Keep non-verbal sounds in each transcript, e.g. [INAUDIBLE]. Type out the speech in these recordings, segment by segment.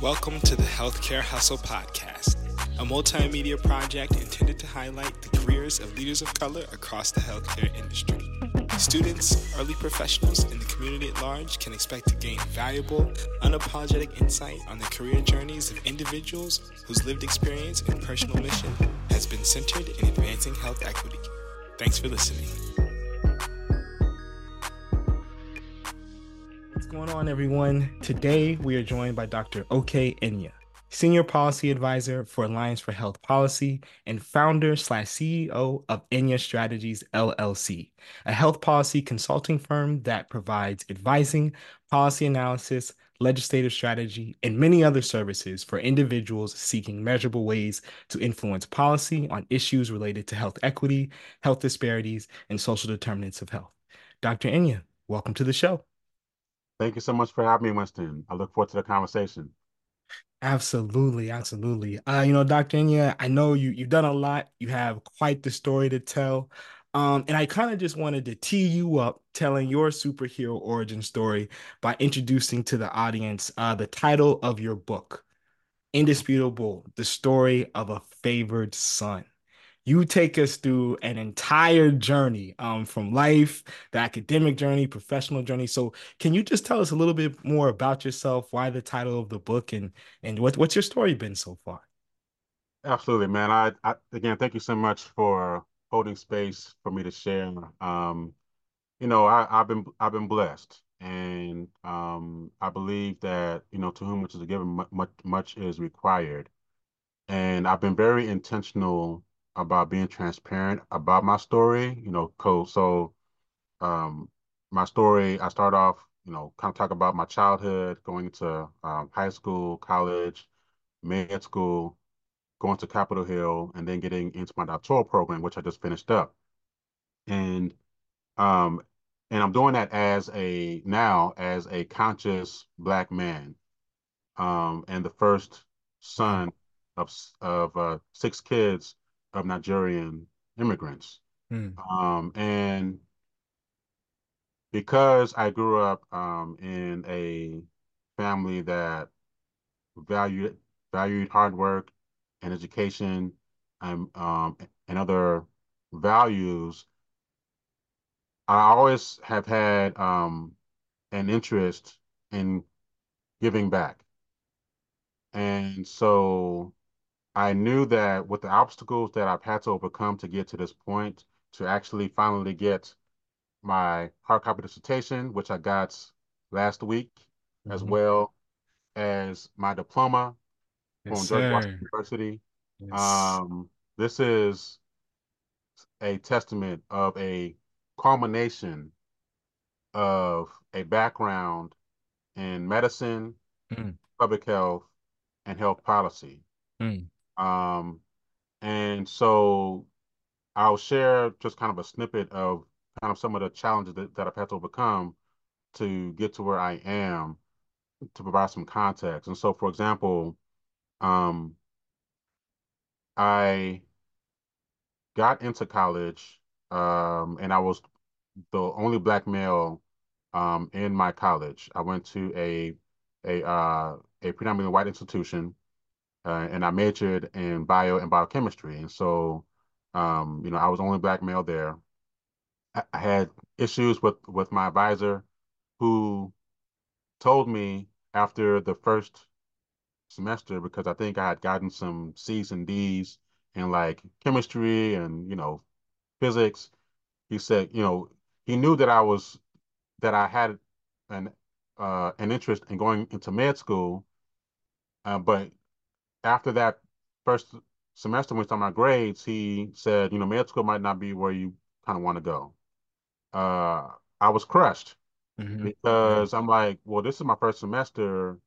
Welcome to the Healthcare Hustle Podcast, a multimedia project intended to highlight the careers of leaders of color across the healthcare industry. Students, early professionals, and the community at large can expect to gain valuable, unapologetic insight on the career journeys of individuals whose lived experience and personal mission has been centered in advancing health equity. Thanks for listening. Going on, everyone? Today, we are joined by Dr. Okey Enyia, Senior Policy Advisor for Alliance for Health Policy and founder slash CEO of Enyia Strategies LLC, a health policy consulting firm that provides advising, policy analysis, legislative strategy, and many other services for individuals seeking measurable ways to influence policy on issues related to health equity, health disparities, and social determinants of health. Dr. Enyia, welcome to the show. Thank you so much for having me, Winston. I look forward to the conversation. Absolutely, absolutely. Uh, you know, Dr. Enyia, I know you you've done a lot. You have quite the story to tell. Um, and I kind of just wanted to tee you up telling your superhero origin story by introducing to the audience uh, the title of your book, Indisputable, the story of a favored son you take us through an entire journey um, from life, the academic journey, professional journey. So, can you just tell us a little bit more about yourself, why the title of the book, and and what, what's your story been so far? Absolutely, man. I, I again, thank you so much for holding space for me to share. Um, you know, I, I've been I've been blessed, and um, I believe that you know, to whom much is given, much much is required, and I've been very intentional about being transparent about my story. You know, so um, my story. I start off, you know, kind of talk about my childhood, going into um, high school, college, med school, going to Capitol Hill, and then getting into my doctoral program, which I just finished up. And um, and I'm doing that as a now as a conscious black man, um, and the first son of of uh, six kids of Nigerian immigrants. Mm. Um, and because I grew up um, in a family that valued valued hard work and education and um, and other values, I always have had um, an interest in giving back. And so I knew that with the obstacles that I've had to overcome to get to this point, to actually finally get my hard copy dissertation, which I got last week, mm-hmm. as well as my diploma yes, from George Washington University. Yes. Um, this is a testament of a culmination of a background in medicine, mm. public health, and health policy. Mm. Um, and so I'll share just kind of a snippet of kind of some of the challenges that, that I've had to overcome to get to where I am to provide some context. And so, for example, um, I got into college um, and I was the only black male um, in my college. I went to a a uh, a predominantly white institution uh, and I majored in bio and biochemistry. And so, um, you know, I was only black male there. I, I had issues with with my advisor, who told me after the first semester because I think I had gotten some C's and D's in like chemistry and you know physics. He said, you know, he knew that I was that I had an uh, an interest in going into med school, uh, but after that first semester when we started my grades, he said, you know, med school might not be where you kind of want to go. Uh, I was crushed mm-hmm. because I'm like, well, this is my first semester.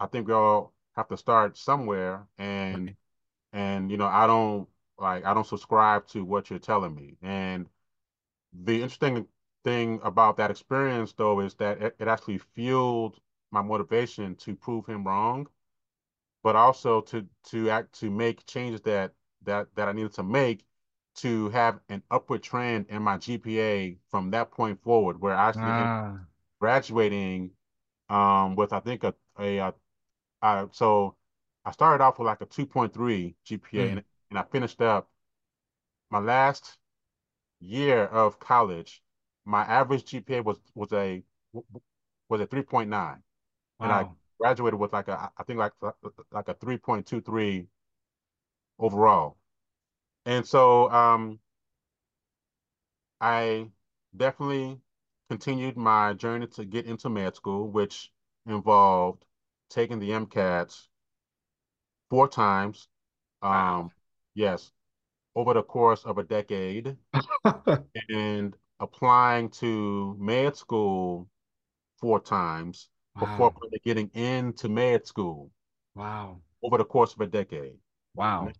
I think we all have to start somewhere, and and you know, I don't like I don't subscribe to what you're telling me. And the interesting thing about that experience, though, is that it, it actually fueled my motivation to prove him wrong but also to to act to make changes that that that I needed to make to have an upward trend in my GPA from that point forward, where I actually ah. graduating um, with I think a, a, a I so I started off with like a 2.3 GPA Mm, and, and I finished up my last year of college. My average GPA was was a was a 3.9 and I wow. Graduated with like a I think like like a 3.23 overall. And so um I definitely continued my journey to get into med school, which involved taking the MCATs four times. Wow. Um, yes, over the course of a decade, [LAUGHS] and applying to med school four times before getting into med school Wow. over the course of a decade. Wow.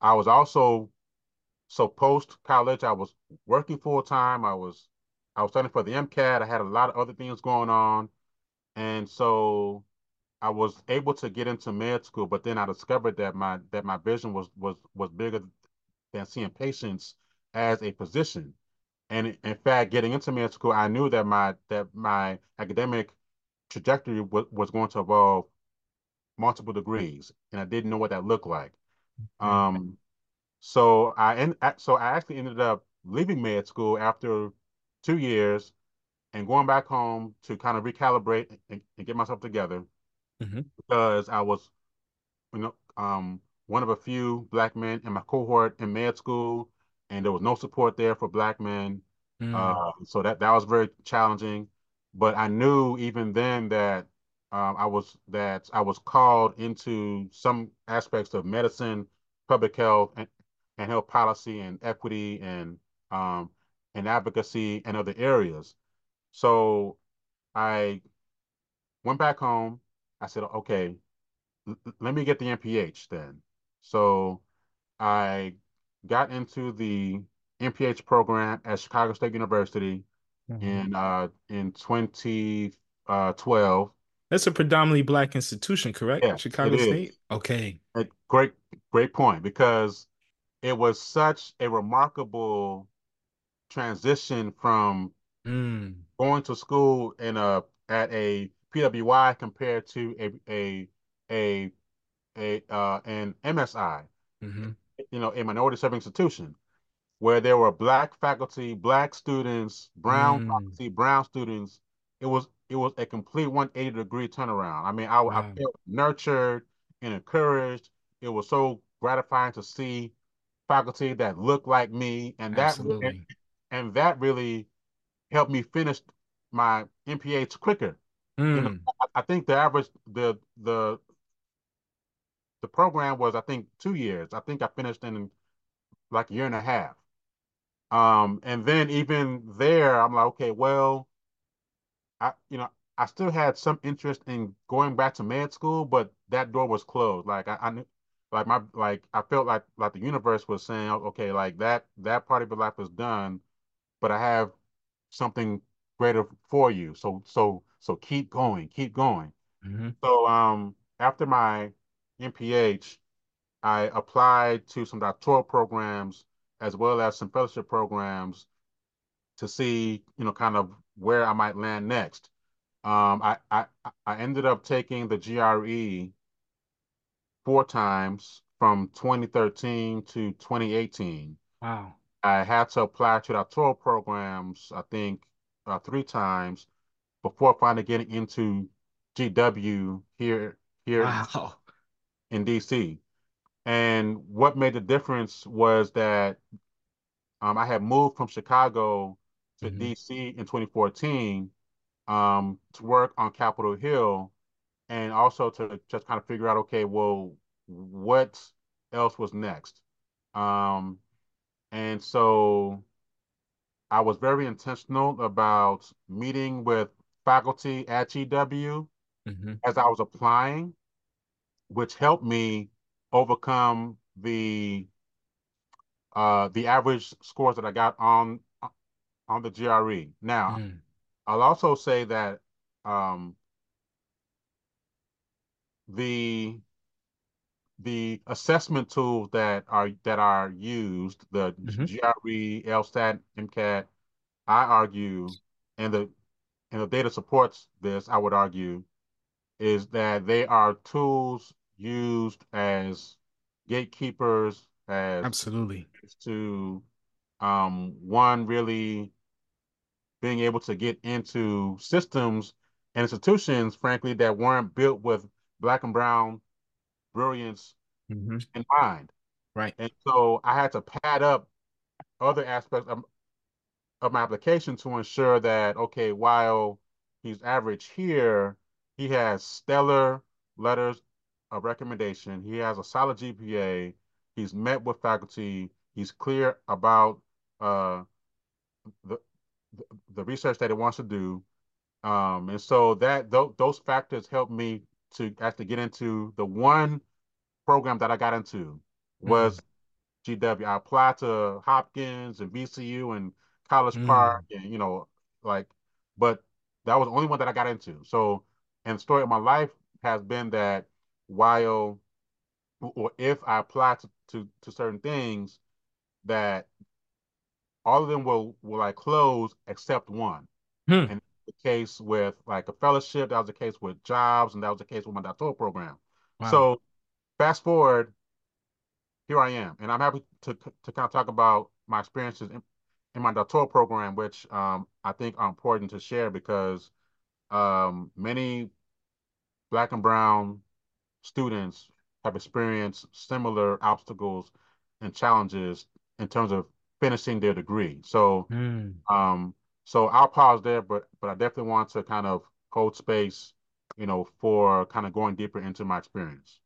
I was also so post college, I was working full time. I was I was studying for the MCAT. I had a lot of other things going on. And so I was able to get into med school, but then I discovered that my that my vision was was was bigger than seeing patients as a physician. And in fact, getting into med school, I knew that my that my academic trajectory was, was going to involve multiple degrees, and I didn't know what that looked like. Um, so I so I actually ended up leaving med school after two years and going back home to kind of recalibrate and, and get myself together hmm because I was, you know, um, one of a few black men in my cohort in med school, and there was no support there for black men. Mm, Uh, so that that was very challenging. But I knew even then that um, I was that I was called into some aspects of medicine, public health, and, and health policy and equity and um, and advocacy and other areas. So I went back home. I said, okay, let me get the MPH then. So I got into the MPH program at Chicago State University mhm. in uh in 2012. That's a predominantly black institution, correct? Yes, Chicago State? is. Okay. A great great point because it was such a remarkable transition from Mm, going to school in a at a PWI compared to a a a a uh, an MSI, hmm you know, a minority serving institution where there were black faculty, black students, brown mm, faculty, brown students. It was it was a complete 180 degree turnaround. I mean, I, I felt nurtured and encouraged. It was so gratifying to see faculty that looked like me, and that and, and that really helped me finish my MPH quicker. You know, Mm, I, I think the average the the the program was I think two years. I think I finished in like a year and a half. Um, and then even there, I'm like, okay, well, I you know I still had some interest in going back to med school, but that door was closed. Like I, I knew, like my like I felt like like the universe was saying, okay, like that that part of your life is done, but I have something greater for you. So so so keep going, keep going. hmm So um after my MPH, I applied to some doctoral programs as well as some fellowship programs to see, you know, kind of where I might land next. Um, I, I I ended up taking the GRE four times from 2013 to 2018. Wow. I had to apply to doctoral programs, I think, uh, three times before finally getting into GW here here Wow. in DC. And what made the difference was that um, I had moved from Chicago to hmm DC in 2014 um, to work on Capitol Hill and also to just kind of figure out, okay, well, what else was next? Um, and so I was very intentional about meeting with faculty at GW hmm as I was applying, which helped me overcome the uh, the average scores that I got on on the GRE. Now, Mm, I'll also say that um, the the assessment tools that are that are used, the hmm GRE, LSAT, MCAT, I argue, and the and the data supports this, I would argue, is that they are tools used as gatekeepers, as Absolutely. to um, one really being able to get into systems and institutions, frankly, that weren't built with black and brown brilliance hmm in mind. Right. And so I had to pad up other aspects of, of my application to ensure that, okay, while he's average here, he has stellar letters of recommendation. He has a solid GPA. He's met with faculty. He's clear about uh, the, the research that he wants to do. Um, and so that th those factors helped me to actually get into the one program that I got into Mm, was GW. I applied to Hopkins and VCU and College Park mm, and you know like, but that was the only one that I got into. So, and the story of my life has been that while or if I apply to, to, to certain things, that all of them will will like close except one. hmm. And the case with like a fellowship, that was the case with jobs, and that was the case with my doctoral program. Wow. So fast forward, here I am, and I'm happy to to kind of talk about my experiences in, in my doctoral program, which um, I think are important to share because um, many black and brown students have experienced similar obstacles and challenges in terms of finishing their degree. So Mm. um, so I'll pause there, but but I definitely want to kind of hold space, you know, for kind of going deeper into my experience.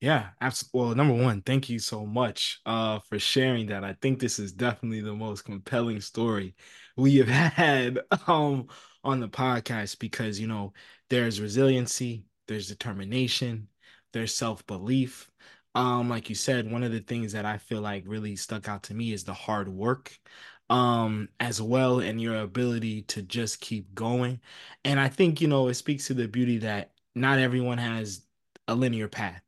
Yeah, absolutely. Well, number one, thank you so much uh for sharing that. I think this is definitely the most compelling story we have [LAUGHS] had um on the podcast because you know there's resiliency, there's determination, there's self-belief. Um, like you said, one of the things that I feel like really stuck out to me is the hard work um as well and your ability to just keep going. And I think, you know, it speaks to the beauty that not everyone has a linear path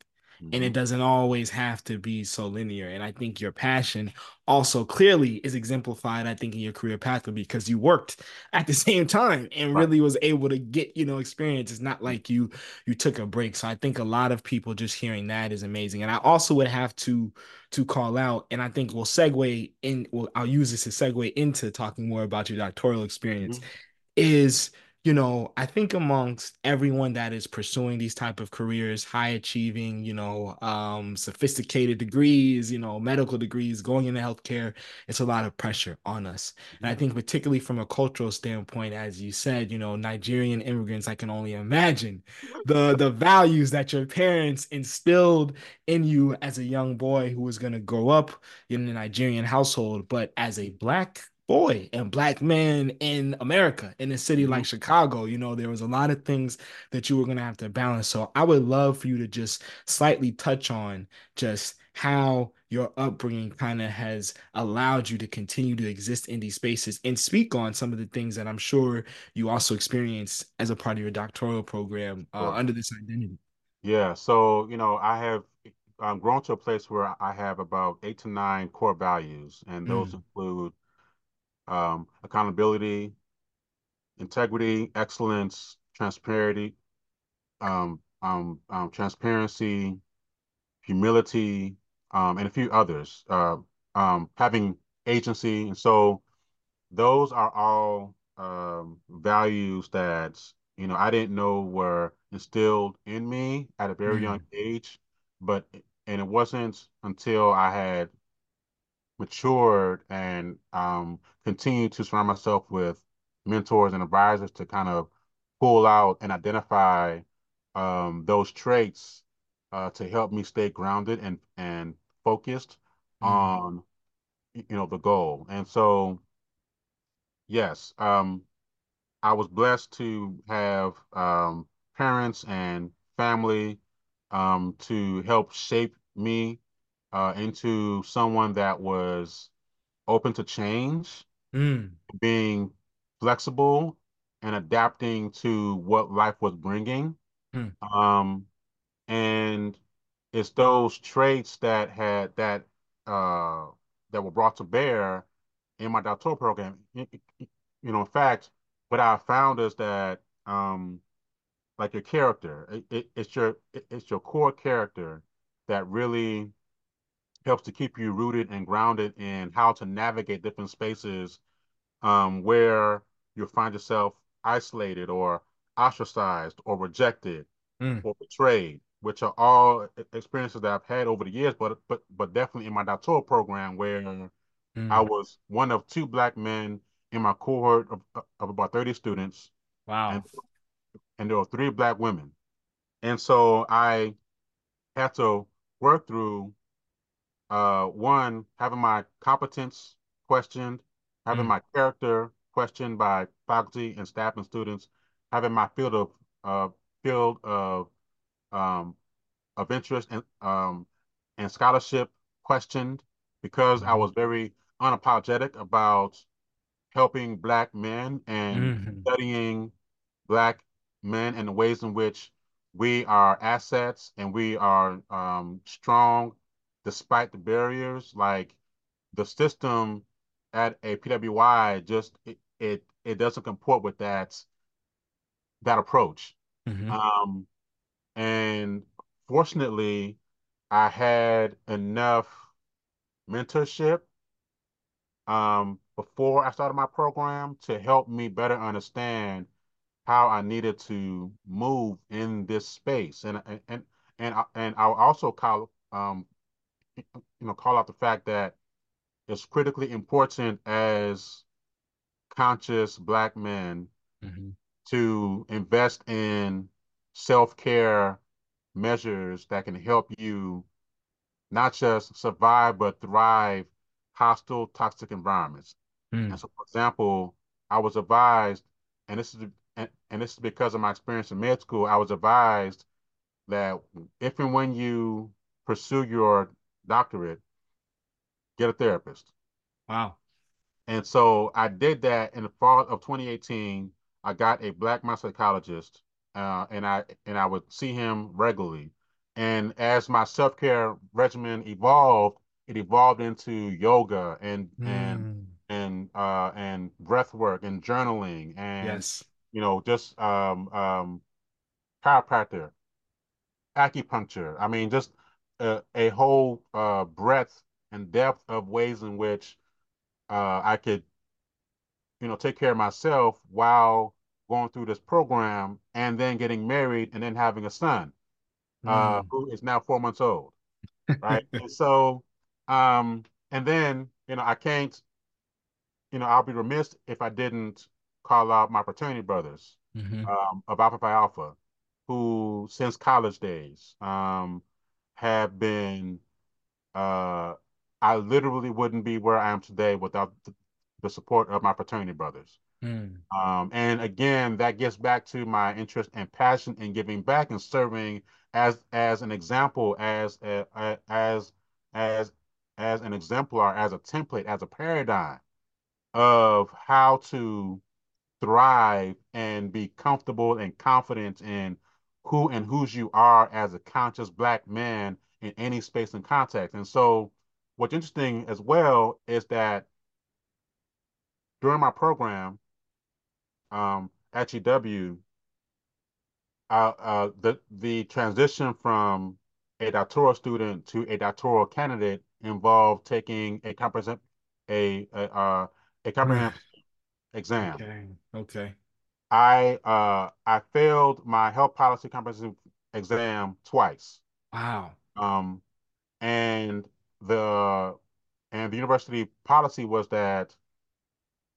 and Mm-hmm. it doesn't always have to be so linear. And I think your passion also clearly is exemplified, I think, in your career pathway because you worked at the [LAUGHS] same time and really was able to get, you know, experience. It's not like you you took a break. So I think a lot of people just hearing that is amazing. And I also would have to to call out, and I think we'll segue in, well, I'll use this to segue into talking more about your doctoral experience Mm-hmm. is you know i think amongst everyone that is pursuing these type of careers high achieving you know um sophisticated degrees you know medical degrees going into healthcare it's a lot of pressure on us. And i think particularly from a cultural standpoint as you said you know nigerian immigrants i can only imagine [LAUGHS] the the values that your parents instilled in you as a young boy who was going to grow up in a nigerian household. But as a black boy and black man in America, in a city Mm-hmm. like Chicago. You know, there was a lot of things that you were going to have to balance. So I would love for you to just slightly touch on just how your upbringing kind of has allowed you to continue to exist in these spaces and speak on some of the things that I'm sure you also experienced as a part of your doctoral program uh, Sure. under this identity. Yeah. So, you know, I have um, grown to a place where I have about eight to nine core values, and those Mm, include um, accountability, integrity, excellence, transparency, um, um, um, transparency, humility, um, and a few others. Uh, um, having agency, and so those are all um, values that you know I didn't know were instilled in me at a very young mm, age, but and it wasn't until I had matured and um, continued to surround myself with mentors and advisors to kind of pull out and identify um, those traits uh, to help me stay grounded and and focused mm, on you know the goal. And so yes, um, I was blessed to have um, parents and family um, to help shape me uh, into someone that was open to change, mm, being flexible, and adapting to what life was bringing. mm, Um, and it's those traits that had that uh, that were brought to bear in my doctoral program. You know, in fact, what I found is that um, like your character. It, it, it's your it, it's your core character that really helps to keep you rooted and grounded in how to navigate different spaces um, where you'll find yourself isolated or ostracized or rejected Mm, or betrayed, which are all experiences that I've had over the years, but but but definitely in my doctoral program where I mm. was one of two black men in my cohort of, of about 30 students, and Wow. and there were three black women. And so I had to work through uh, one, having my competence questioned, having Mm, my character questioned by faculty and staff and students, having my field of uh, field of um, of interest and um, and scholarship questioned because I mhm, was very unapologetic about helping black men and mhm, studying black men and the ways in which we are assets and we are um, strong despite the barriers. Like the system at a PWI just it it, it doesn't comport with that that approach. mhm, Um, and fortunately, I had enough mentorship um, before I started my program to help me better understand how I needed to move in this space. And and and and, I, and I'll also call um, you know call out the fact that it's critically important as conscious black men mhm, to invest in self-care measures that can help you not just survive but thrive hostile toxic environments and mm. so for example i was advised and this is and, and this is because of my experience in med school i was advised that if and when you pursue your doctorate get a therapist Wow. And so I did that in the fall of 2018. I got a black my psychologist, uh, and I and I would see him regularly. And as my self care regimen evolved, it evolved into yoga and and Mm. and uh, and breath work and journaling and Yes. you know just um, um, chiropractor, acupuncture. I mean, just a, a whole uh, breadth and depth of ways in which uh, I could you know, take care of myself while going through this program and then getting married and then having a son uh, Mm. who is now four months old, right? [LAUGHS] And so, um, and then, you know, I can't, you know, I'll be remiss if I didn't call out my fraternity brothers Mhm, um, of Alpha Phi Alpha, who since college days um, have been, uh, I literally wouldn't be where I am today without the, support of my fraternity brothers. mm. Um, and again, that gets back to my interest and passion in giving back and serving as as an example, as a, as as as an exemplar, as a template, as a paradigm of how to thrive and be comfortable and confident in who and whose you are as a conscious black man in any space and context. And so, what's interesting as well is that during my program um, at GW, uh, uh, the the transition from a doctoral student to a doctoral candidate involved taking a comprehensive a a, uh, a comprehensive exam. Okay. Okay. I uh, I failed my health policy comprehensive exam twice. Wow. Um, and the and the university policy was that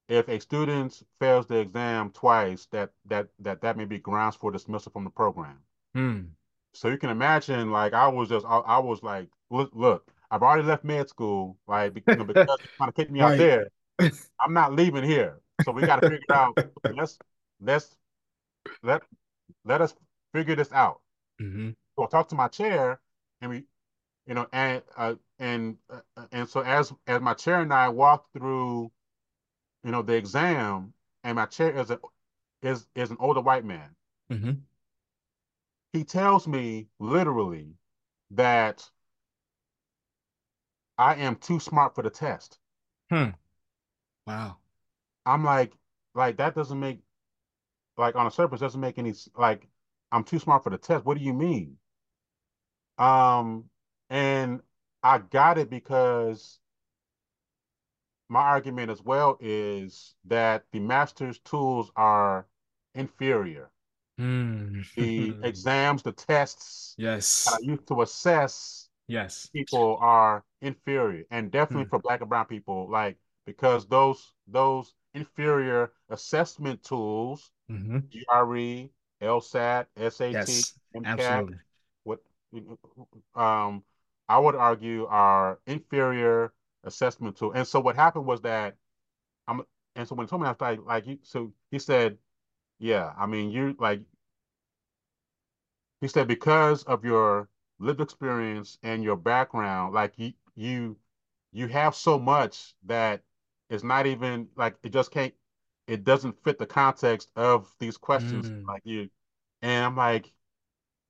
if a student fails the exam twice, that that that that may be grounds for dismissal from the program. Mm. So you can imagine, like I was just, I, I was like, look, look, I've already left med school, like because [LAUGHS] trying to kick me out there. [LAUGHS] I'm not leaving here. So we got to figure out. [LAUGHS] Let's let's let let us figure this out. hmm So I talked to my chair, and we, you know, and uh, and uh, and so as as my chair and I walked through, you know, the exam, and my chair is a is is an older white man. hmm He tells me literally that I am too smart for the test. Hmm. Wow. I'm like, like that doesn't make like on the surface doesn't make any like I'm too smart for the test. What do you mean? Um, and I got it because my argument as well is that the master's tools are inferior. Mm. The [LAUGHS] exams, the tests that yes. I used to assess Yes. people are inferior, and definitely Mm. for Black and Brown people, like because those those inferior assessment tools, hmm GRE, LSAT, SAT, Yes. MCAT, Absolutely. what um I would argue are inferior assessment tool. And so what happened was that I'm and so when he told me I was like like you so he said, yeah, I mean you like he said because of your lived experience and your background, like you you you have so much that it's not even like it just can't it doesn't fit the context of these questions Mm. like you and I'm like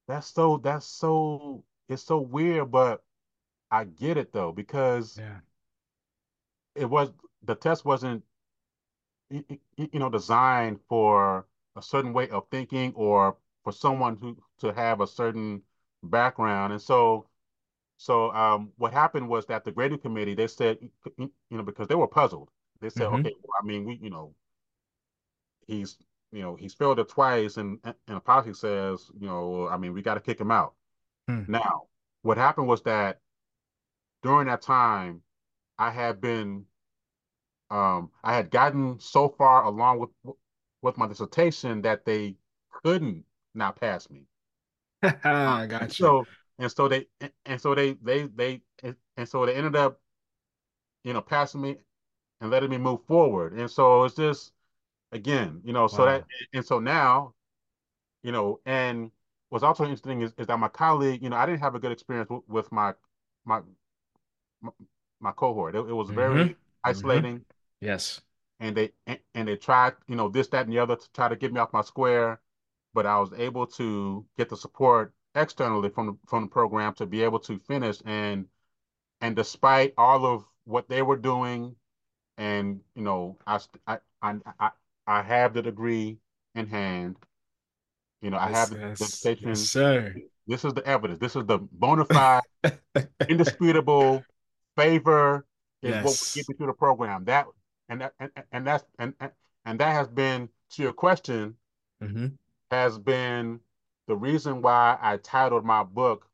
that's so that's so it's so weird but I get it though because Yeah. it was the test wasn't you know designed for a certain way of thinking or for someone who to have a certain background and so so um, what happened was that the grading committee they said you know because they were puzzled they said hmm okay well, I mean we you know he's you know he's failed it twice and and a policy says you know I mean we got to kick him out Mm. now what happened was that during that time I had been um, I had gotten so far along with with my dissertation that they couldn't not pass me. I got you. so and so they and so they they they and so they ended up you know passing me and letting me move forward. And so it's just again you know so that and so now you know and what's also interesting is, is that my colleague you know I didn't have a good experience with, with my my my, my cohort. It, it was hmm very hmm isolating Yes. and they and they tried, you know, this, that, and the other to try to get me off my square, but I was able to get the support externally from the from the program to be able to finish. And and despite all of what they were doing, and you know, I I I I, have the degree in hand. You know, I have Yes. the Yes. Yes, sir. This is the evidence. This is the bona fide, [LAUGHS] indisputable favor is what will get Yes. me through the program. That and that and, and that's and and that has been to your question hmm has been the reason why I titled my book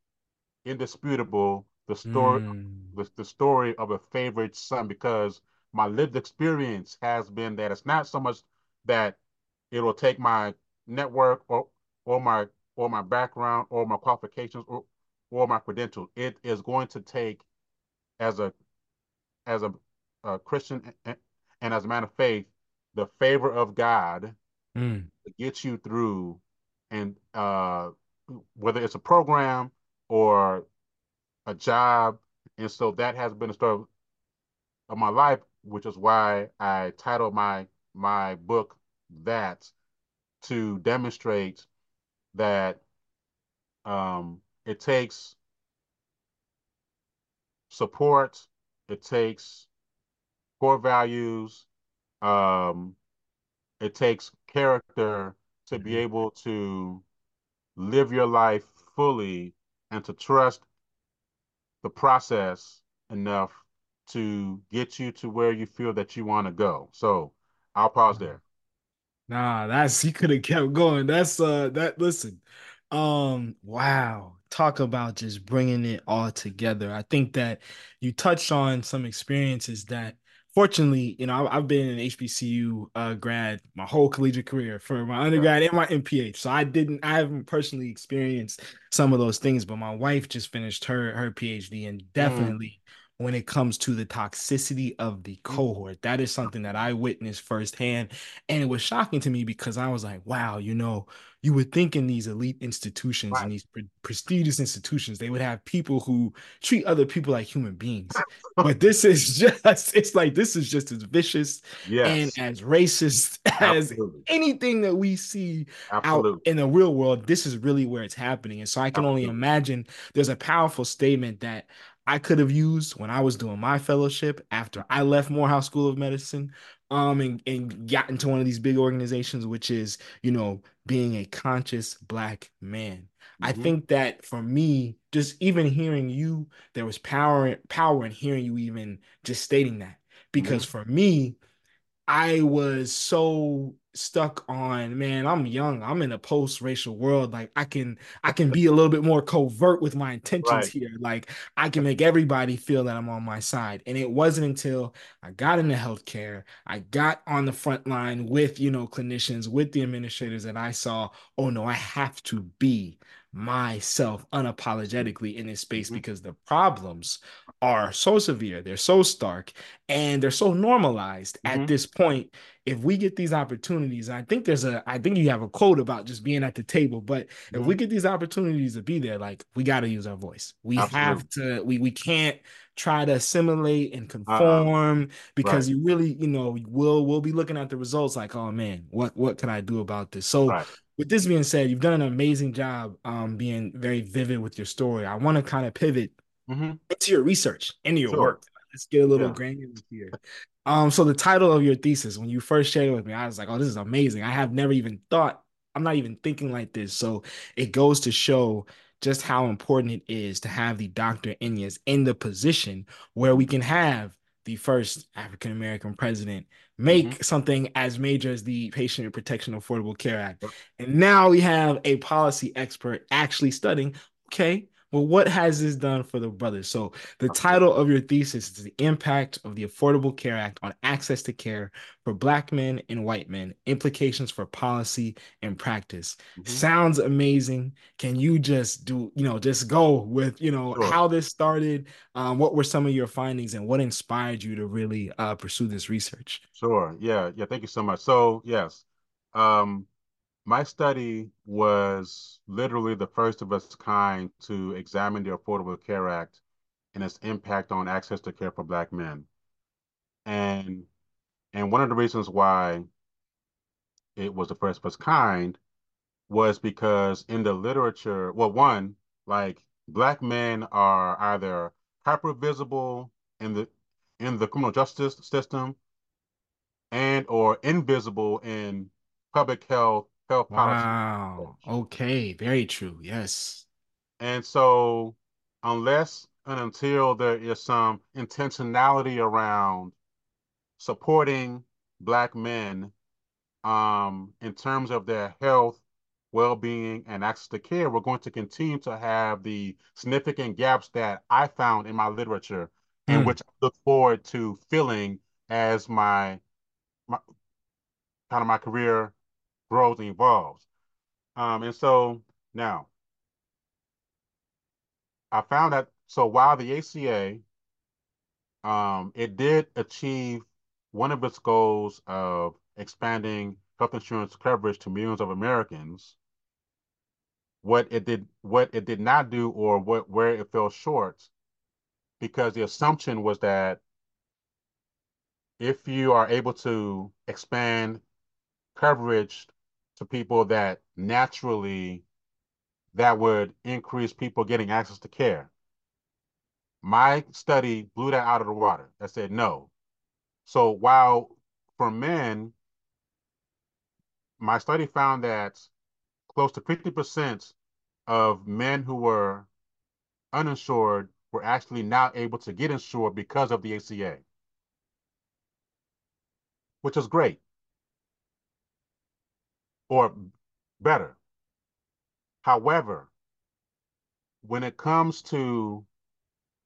indisputable the story Mm. the, the story of a favorite son because my lived experience has been that it's not so much that it will take my network or or my or my background or my qualifications or or my credentials it is going to take as a as a, a Christian and, and as a man of faith the favor of God Mm. to get you through and uh whether it's a program or a job. And so that has been the story of my life, which is why I titled my my book that to demonstrate that um, it takes support, it takes core values, um, it takes character to be hmm able to live your life fully and to trust the process enough to get you to where you feel that you want to go. So I'll pause there. Nah, that's he could have kept going. That's uh that listen. Um wow. Talk about just bringing it all together. I think that you touched on some experiences that fortunately, you know, I've been an HBCU uh grad my whole collegiate career for my undergrad and my MPH. So I didn't I haven't personally experienced some of those things, but my wife just finished her her PhD and Mm, definitely when it comes to the toxicity of the mm, cohort, that is something that I witnessed firsthand and it was shocking to me because I was like, wow, you know, you would think in these elite institutions and right. these pre- prestigious institutions, they would have people who treat other people like human beings. [LAUGHS] But this is [LAUGHS] just, it's like, this is just as vicious and as racist [LAUGHS] as absolutely. anything that we see out in the real world. This is really where it's happening. And so I can only imagine there's a powerful statement that I could have used when I was doing my fellowship after I left Morehouse School of Medicine, um, and, and got into one of these big organizations, which is, you know, being a conscious black man. I Mm-hmm. think that for me, just even hearing you, there was power power in hearing you even just stating that. Mm-hmm. Because for me, I was so stuck on, man, I'm young. I'm in a post-racial world. Like I can I can be a little bit more covert with my intentions Right. here. Like I can make everybody feel that I'm on my side. And it wasn't until I got into healthcare, I got on the front line with, you know, clinicians, with the administrators that I saw, oh no, I have to be myself unapologetically in this space Mm-hmm. because the problems are so severe, they're so stark, and they're so normalized at Mm-hmm. this point if we get these opportunities i think there's a i think you have a quote about just being at the table but if Mm-hmm. we get these opportunities to be there like we got to use our voice we have to we we can't try to assimilate and Uh-uh. conform because Right. you really you know we'll we'll be looking at the results like oh man what what can i do about this so Right. With this being said you've done an amazing job um being very vivid with your story i want to kind of pivot Mm-hmm. into your research, into your Sure. work. Let's get a little Yeah. granular here. Um, so the title of your thesis, when you first shared it with me, I was like, oh, this is amazing. I have never even thought, I'm not even thinking like this. So it goes to show just how important it is to have the Dr. Enyias in the position where we can have the first African American president Mm-hmm. make something as major as the Patient Protection Affordable Care Act. And now we have a policy expert actually studying, okay, well, what has this done for the brothers? So the title of your thesis is the impact of the Affordable Care Act on access to care for Black men and white men, implications for policy and practice. Mm-hmm. Sounds amazing. Can you just do, you know, just go with, you know, Sure. how this started? Um, what were some of your findings and what inspired you to really uh, pursue this research? Sure. Yeah. Yeah. Thank you so much. So yes, um, my study was literally the first of its kind to examine the Affordable Care Act and its impact on access to care for Black men. And and one of the reasons why it was the first of its kind was because in the literature, well, one, like Black men are either hyper visible in the in the criminal justice system and or invisible in public health health policy. Wow. Okay. Very true. Yes. And so unless and until there is some intentionality around supporting black men um, in terms of their health, well-being, and access to care, we're going to continue to have the significant gaps that I found in my literature and Hmm. which I look forward to filling as my my kind of my career grows and evolves. Um, and so now I found that so while the ACA um, it did achieve one of its goals of expanding health insurance coverage to millions of Americans, what it did what it did not do or what where it fell short because the assumption was that if you are able to expand coverage to people that naturally that would increase people getting access to care. My study blew that out of the water. I said no. So while for men, my study found that close to 50% of men who were uninsured were actually now able to get insured because of the ACA, which is great or better. However, when it comes to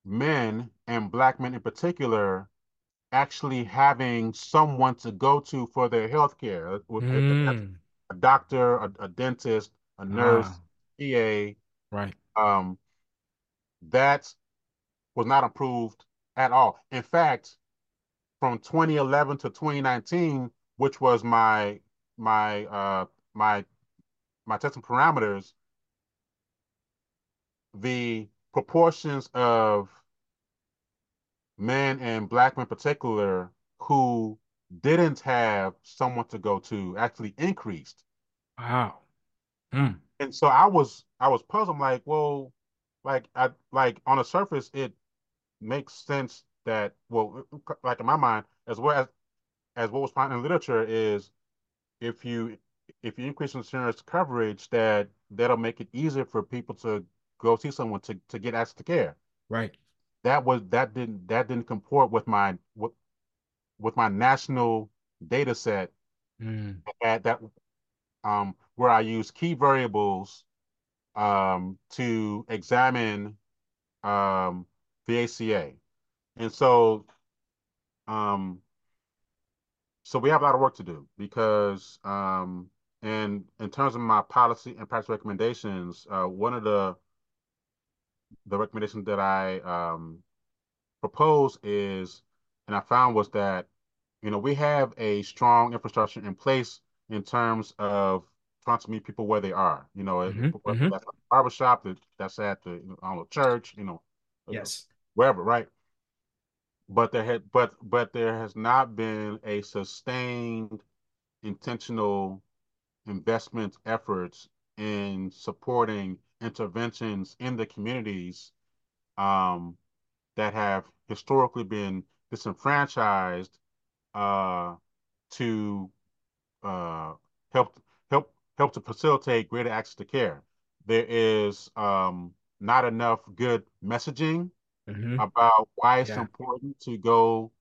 men and black men in particular, actually having someone to go to for their health care, Hmm. a doctor, a, a dentist, a nurse, Ah, PA, right. um, that was not improved at all. In fact, from 2011 to 2019, which was my my uh my my testing parameters, the proportions of men and black men in particular who didn't have someone to go to actually increased. Wow. Hmm. And so I was I was puzzled. I'm like, well, like I like on the surface, it makes sense that well, like in my mind, as well as as what was found in literature is if you if you increase insurance coverage, that that'll make it easier for people to go see someone to to get access to care. Right. That was that didn't that didn't comport with my with with my national data set Mm. at that um where I use key variables um to examine um the ACA. And so um so we have a lot of work to do because um and in terms of my policy and practice recommendations, uh, one of the the recommendations that I um, propose is, and I found was that, you know, we have a strong infrastructure in place in terms of trying to meet people where they are. You know, hmm whether hmm that's at the barbershop, that that's at the I don't know, church, you know, Yes. wherever, right? But there had but but there has not been a sustained intentional investment efforts in supporting interventions in the communities um, that have historically been disenfranchised uh, to uh, help help help to facilitate greater access to care. There is um, not enough good messaging hmm about why it's Yeah. important to go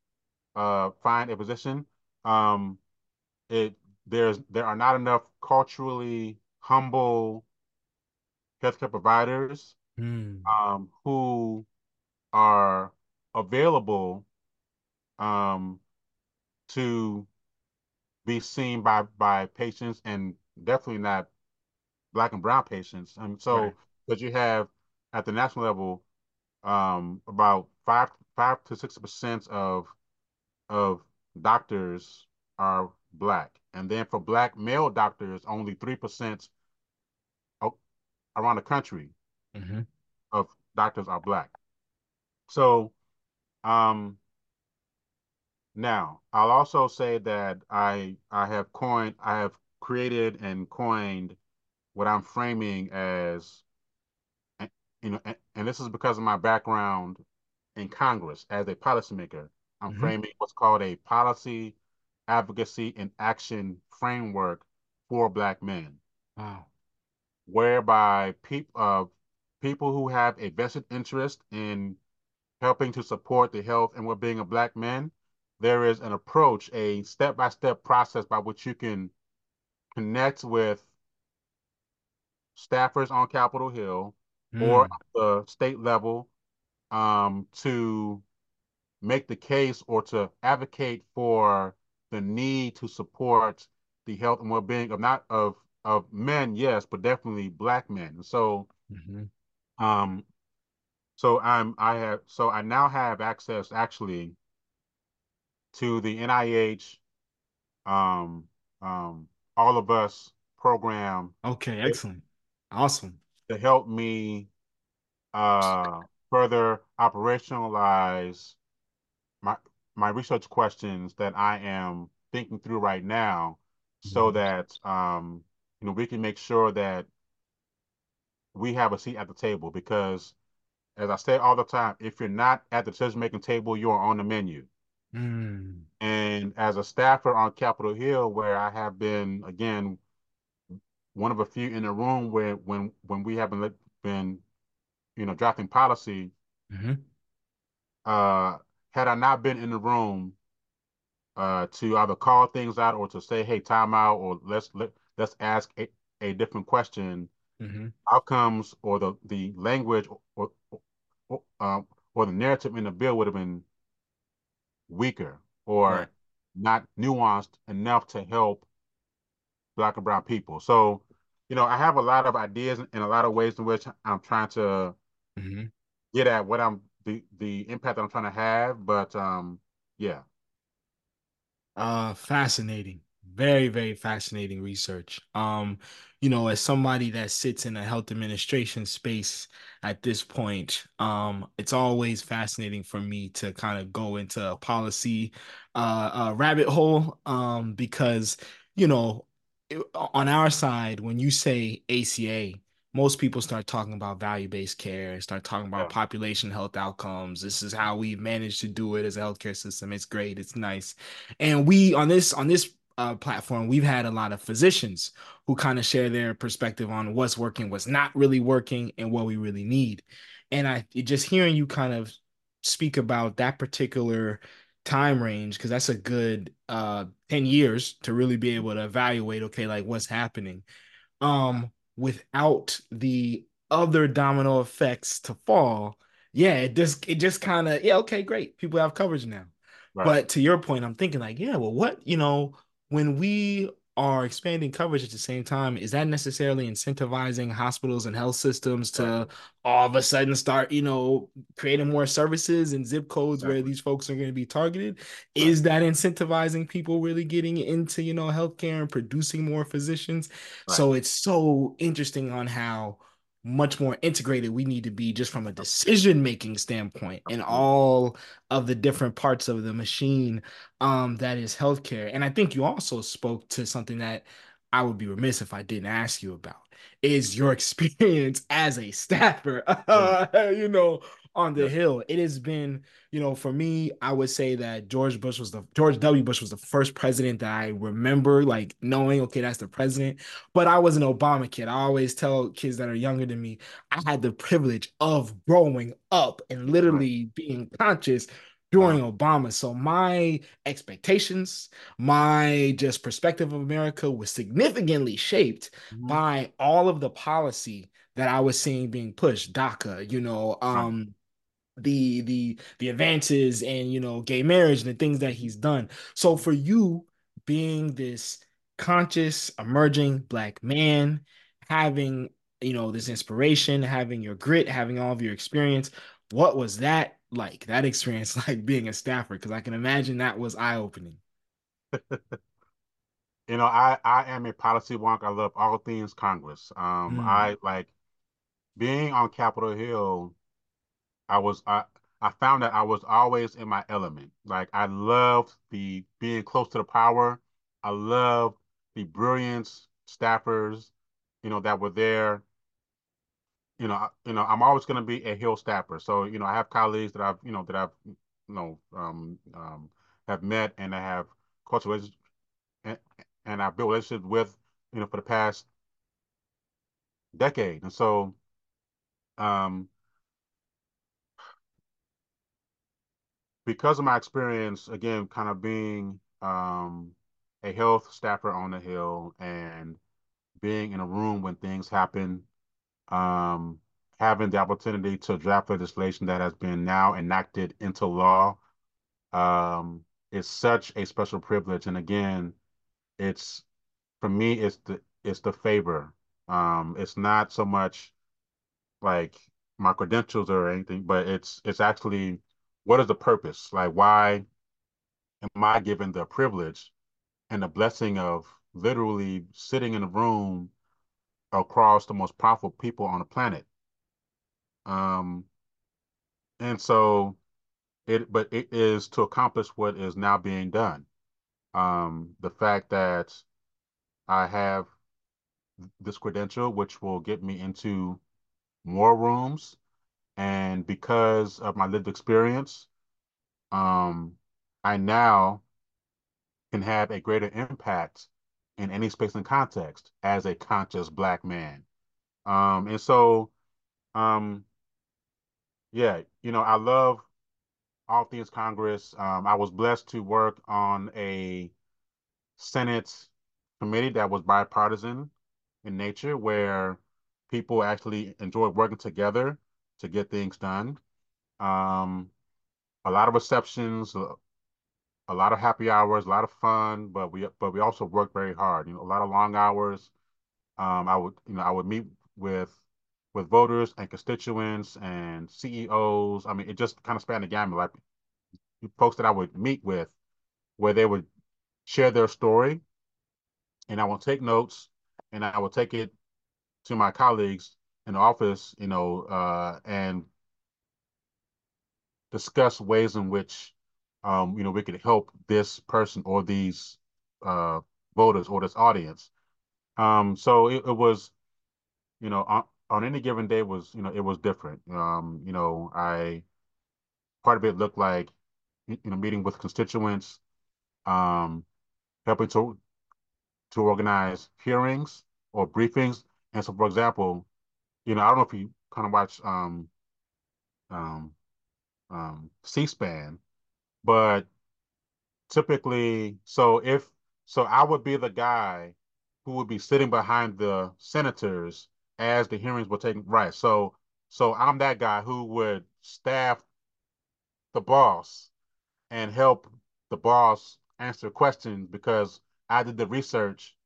uh, find a position. Um, it there's there are not enough culturally humble healthcare providers Mm. um, who are available um, to be seen by by patients and definitely not black and brown patients. And so, because you have at the national level um, about five five to six percent of of doctors are black, and then for black male doctors, only three percent around the country hmm of doctors are black. So, um, now I'll also say that I I have coined, I have created and coined what I'm framing as, you know, and, and this is because of my background in Congress as a policymaker. I'm hmm framing what's called a policy, advocacy, and action framework for Black men, Wow. whereby people uh, people who have a vested interest in helping to support the health and well-being of Black men, there is an approach, a step-by-step process by which you can connect with staffers on Capitol Hill or Mm. at the state level um, to make the case or to advocate for the need to support the health and well-being of not of of men, yes, but definitely black men. So hmm um so I'm I have so I now have access actually to the NIH um um all of us program Okay. Excellent. Awesome. To help me uh further operationalize my my research questions that I am thinking through right now so hmm that um, you know we can make sure that we have a seat at the table because as I say all the time, if you're not at the decision making table, you are on the menu. Mm. And as a staffer on Capitol Hill, where I have been again one of a few in the room where when when we haven't been you know drafting policy, hmm uh, had I not been in the room uh, to either call things out or to say, "Hey, time out," or let's let let's ask a, a different question. hmm Outcomes or the the language or or, um, or the narrative in the bill would have been weaker Right. or not nuanced enough to help Black and Brown people. So, you know, I have a lot of ideas and a lot of ways in which I'm trying to hmm get at what I'm the the impact that I'm trying to have. But um, yeah, Uh, fascinating. Very, very fascinating research. Um, you know, as somebody that sits in a health administration space at this point, um, it's always fascinating for me to kind of go into a policy uh, uh rabbit hole um because, you know, on our side, when you say ACA, most people start talking about value-based care, start talking about Yeah. population health outcomes. This is how we've managed to do it as a healthcare system. It's great, it's nice. And we on this on this uh, platform, we've had a lot of physicians who kind of share their perspective on what's working, what's not really working, and what we really need. And I just hearing you kind of speak about that particular time range, because that's a good uh 10 years to really be able to evaluate, okay, like what's happening um without the other domino effects to fall, yeah, it just it just kind of yeah, okay, great. People have coverage now. Right. But to your point, I'm thinking like, yeah, well, what, you know, when we are expanding coverage at the same time, is that necessarily incentivizing hospitals and health systems to Exactly. all of a sudden start, you know, creating more services and zip codes where these folks are going to be targeted? Right. Is that incentivizing people really getting into, you know, healthcare and producing more physicians? Right. So it's so interesting on how much more integrated. We need to be just from a decision making standpoint in all of the different parts of the machine um, that is healthcare. And I think you also spoke to something that I would be remiss if I didn't ask you about is your [LAUGHS] experience as a staffer, [LAUGHS] you know, on the Yeah. Hill. It has been, you know, for me, I would say that George Bush was the George W. Bush was the first president that I remember like knowing, okay, that's the president. But I was an Obama kid. I always tell kids that are younger than me, I had the privilege of growing up and literally being conscious during Obama. So my expectations, my just perspective of America was significantly shaped Mhm. by all of the policy that I was seeing being pushed. DACA, you know, um, the the the advances and you know gay marriage and the things that he's done. So for you being this conscious emerging black man having you know this inspiration having your grit having all of your experience what was that like that experience [LAUGHS] like being a staffer because i can imagine that was eye-opening [LAUGHS] You know, I I am a policy wonk. I love all things Congress. Um, Mm, I like being on Capitol Hill. I was I I found that I was always in my element. Like I loved the being close to the power. I loved the brilliance staffers, you know, that were there. You know, I, you know, I'm always going to be a Hill staffer. So, you know, I have colleagues that I've, you know, that I've, you know, um, um, have met and I have cultivated and, and I've built relationships with, you know, for the past decade. And so, um, because of my experience, again, kind of being um, a health staffer on the Hill and being in a room when things happen, um, having the opportunity to draft legislation that has been now enacted into law, um, is such a special privilege. And again, it's for me, it's the it's the favor. Um, it's not so much like my credentials or anything, but it's it's actually what is the purpose? Like why am I given the privilege and the blessing of literally sitting in a room across the most powerful people on the planet? Um, and so it, but it is to accomplish what is now being done. Um, the fact that I have this credential, which will get me into more rooms, and because of my lived experience, um, I now can have a greater impact in any space and context as a conscious black man. Um, and so, um, yeah, you know, I love all things Congress. Um, I was blessed to work on a Senate committee that was bipartisan in nature, where people actually enjoyed working together to get things done. Um, a lot of receptions, a, lot of happy hours, a lot of fun, but we but we also worked very hard. You know, a lot of long hours, Um, I would, you know, I would meet with with voters and constituents and CEOs. I mean, it just kind of spanned the gamut. Like folks that I would meet with, where they would share their story, and I would take notes, and I would take it to my colleagues in office, you know, uh, and discuss ways in which, um, you know, we could help this person or these uh, voters or this audience. Um, so it, it was, you know, uh, on any given day was, you know, it was different. Um, you know, I part of it looked like, you know, meeting with constituents, um, helping to to organize hearings or briefings. And so, for example, you know, I don't know if you kind of watch um, um, um, C-SPAN, but typically, so if so, I would be the guy who would be sitting behind the senators as the hearings were taking. Right. So, so I'm that guy who would staff the boss and help the boss answer questions because I did the research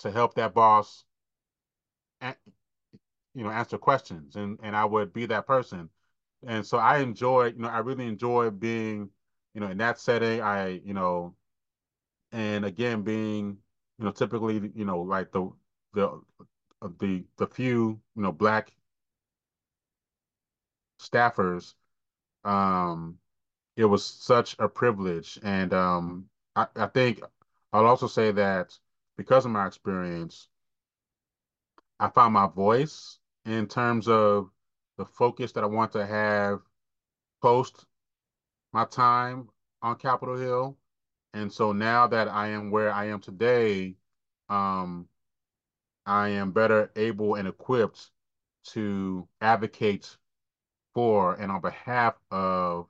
to help that boss, you know, answer questions, and and I would be that person. And so I enjoy, you know, I really enjoy being, you know, in that setting. I, you know, and again being, you know, typically, you know, like the the the the few, you know, black staffers, um, it was such a privilege. And um, I, I think I'll also say that because of my experience, I found my voice in terms of the focus that I want to have post my time on Capitol Hill. And so now that I am where I am today, um, I am better able and equipped to advocate for and on behalf of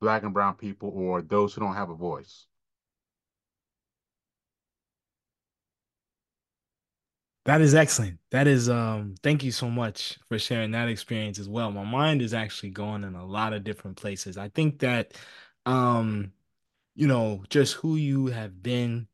black and brown people or those who don't have a voice. That is excellent. That is um thank you so much for sharing that experience as well. My mind is actually going in a lot of different places. I think that um you know, just who you have been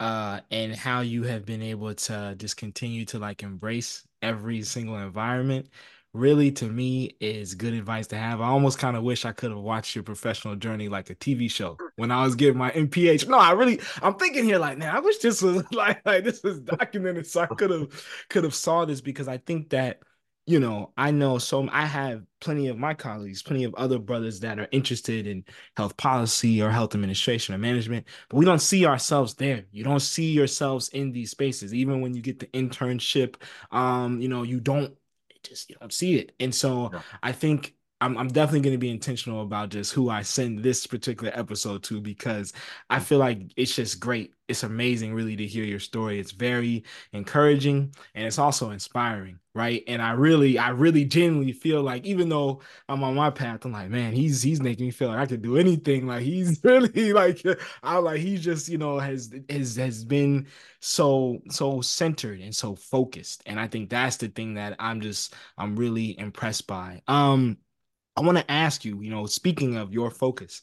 uh and how you have been able to just continue to like embrace every single environment really to me is good advice to have. I almost kind of wish I could have watched your professional journey like a TV show when I was getting my MPH. No, I really I'm thinking here like, man, I wish this was [LAUGHS] like like this was documented so I could have could have saw this because I think that you know, I know so I have plenty of my colleagues, plenty of other brothers that are interested in health policy or health administration or management, but we don't see ourselves there. You don't see yourselves in these spaces. Even when you get the internship, um, you know, you don't just you don't see it. And so Yeah. I think I'm, I'm definitely going to be intentional about just who I send this particular episode to because I feel like it's just great. It's amazing, really, to hear your story. It's very encouraging and it's also inspiring, right? And I really, I really genuinely feel like even though I'm on my path, I'm like, man, he's he's making me feel like I could do anything. Like he's [LAUGHS] really like I like he just you know has has has been so so centered and so focused, and I think that's the thing that I'm just I'm really impressed by. Um I want to ask you, you know, speaking of your focus,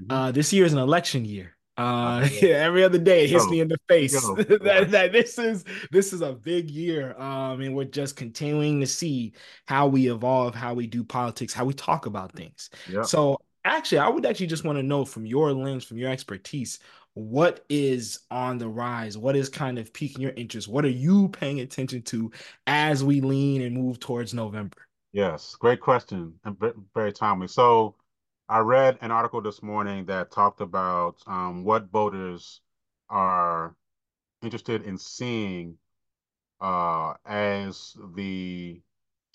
Mhm. uh, this year is an election year. Uh, yeah. [LAUGHS] every other day it hits Go, me in the face [LAUGHS] that, that this is this is a big year. Um, and we're just continuing to see how we evolve, how we do politics, how we talk about things. Yep. So actually, I would actually just want to know from your lens, from your expertise, what is on the rise? What is kind of piquing your interest? What are you paying attention to as we lean and move towards November? Yes. Great question and very timely. So I read an article this morning that talked about um, what voters are interested in seeing uh, as the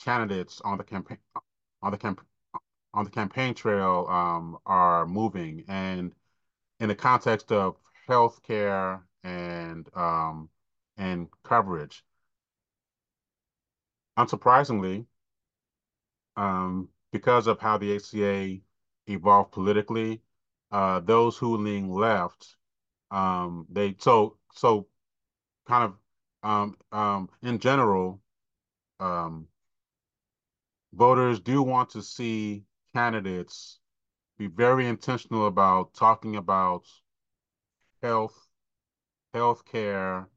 candidates on the campaign on the camp on the campaign trail um, are moving, and in the context of healthcare and um, and coverage. Unsurprisingly, um, because of how the ACA evolved politically, uh, those who lean left, um, they so so kind of um, um, in general, um, voters do want to see candidates be very intentional about talking about health, health care,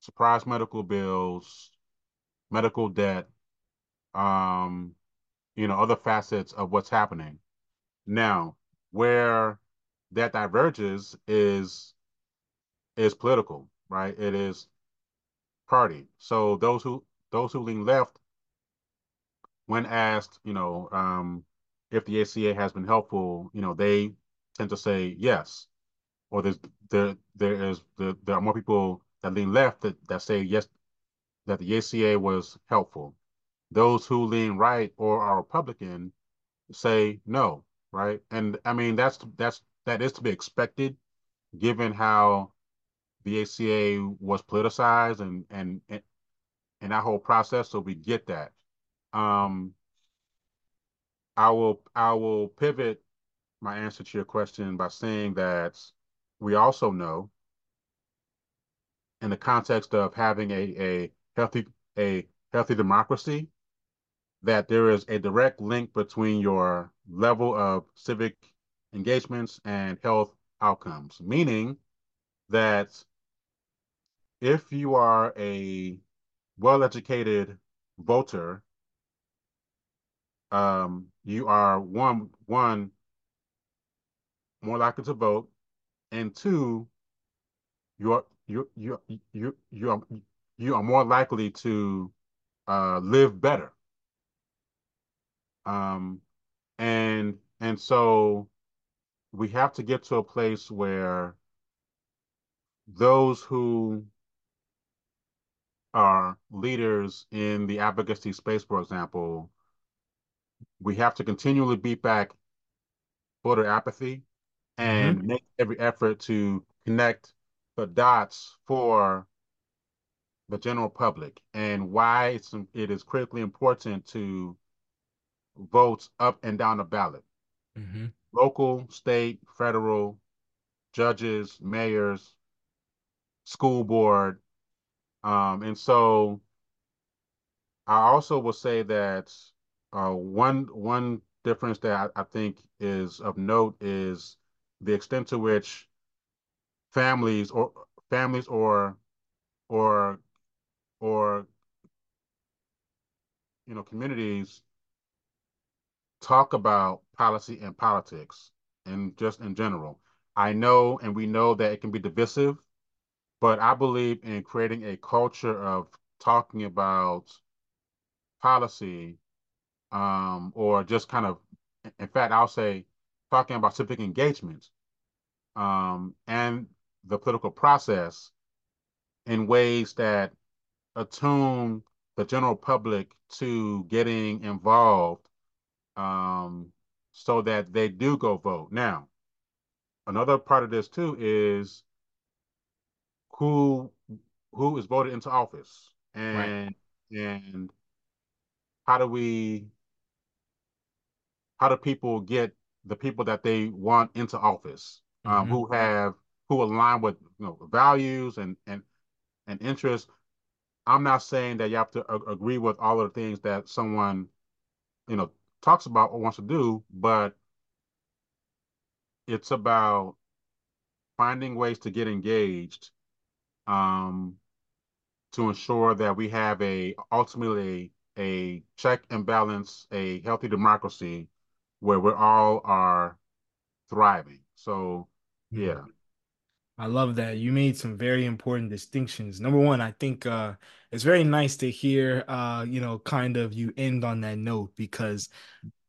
surprise medical bills, medical debt, um, you know, other facets of what's happening. Now, where that diverges is is political, right? It is party. So those who those who lean left, when asked, you know, um, if the ACA has been helpful, you know, they tend to say yes. Or there's there there is there, there are more people that lean left that, that say yes that the ACA was helpful. Those who lean right or are Republican say no, right? And I mean that's that's that is to be expected given how the ACA was politicized and and and that whole process. So we get that. Um, I will I will pivot my answer to your question by saying that we also know in the context of having a, a healthy a healthy democracy that there is a direct link between your level of civic engagements and health outcomes meaning that if you are a well-educated voter um, you are one one more likely to vote, and two, you're you you you you are you are more likely to uh, live better. Um, and and so we have to get to a place where those who are leaders in the advocacy space, for example, we have to continually beat back voter apathy and mm-hmm. make every effort to connect the dots for the general public and why it's it is critically important to vote up and down the ballot. Mm-hmm. Local, state, federal, judges, mayors, school board. Um, and so I also will say that uh, one one difference that I, I think is of note is the extent to which families or families or or or you know communities talk about policy and politics and just in general. I know and we know that it can be divisive, but I believe in creating a culture of talking about policy um, or just kind of, in fact, I'll say talking about civic engagement um, and the political process in ways that attune the general public to getting involved um, so that they do go vote. Now, another part of this too is who who is voted into office and right. and how do we how do people get the people that they want into office um, mm-hmm. who have who align with you know values and and and interests i'm not saying that you have to agree with all of the things that someone you know talks about or wants to do but it's about finding ways to get engaged um, to ensure that we have a ultimately a check and balance a healthy democracy where we all are thriving. So, hmm. yeah. I love that. You made some very important distinctions. Number one, I think uh, it's very nice to hear, uh, you know, kind of you end on that note because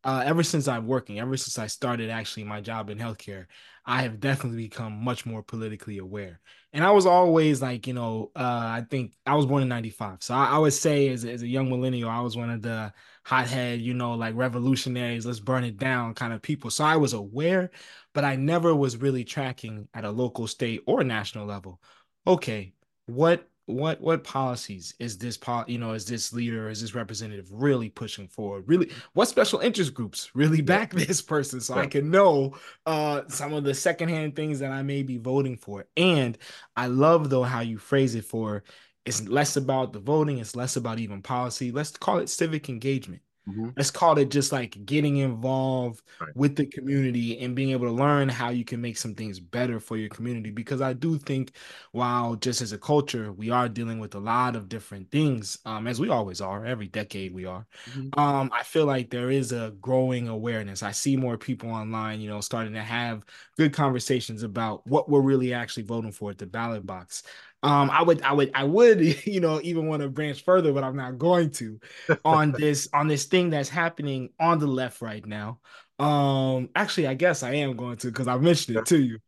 uh, ever since I'm working, ever since I started actually my job in healthcare, I have definitely become much more politically aware. And I was always like, you know, uh, I think I was born in 95. So I, I would say as, as a young millennial, I was one of the hothead, you know, like revolutionaries, let's burn it down kind of people. So I was aware, but I never was really tracking at a local, state, or national level. Okay, what what what policies is this pol- you know is this leader is this representative really pushing forward? Really what special interest groups really back [LAUGHS] this person so i can know uh some of the secondhand things that i may be voting for? And i love though how you phrase it for it's less about the voting it's less about even policy. Let's call it civic engagement Mm-hmm. Let's call it just like getting involved right. with the community and being able to learn how you can make some things better for your community. Because I do think, while just as a culture, we are dealing with a lot of different things, um, as we always are, every decade we are. Mm-hmm. Um, I feel like there is a growing awareness. I see more people online, you know, starting to have good conversations about what we're really actually voting for at the ballot box. Um, I would, I would, I would, [LAUGHS] you know, even want to branch further, but I'm not going to on [LAUGHS] this on this thing that's happening on the left right now. Um, actually, I guess I am going to because I mentioned it to you.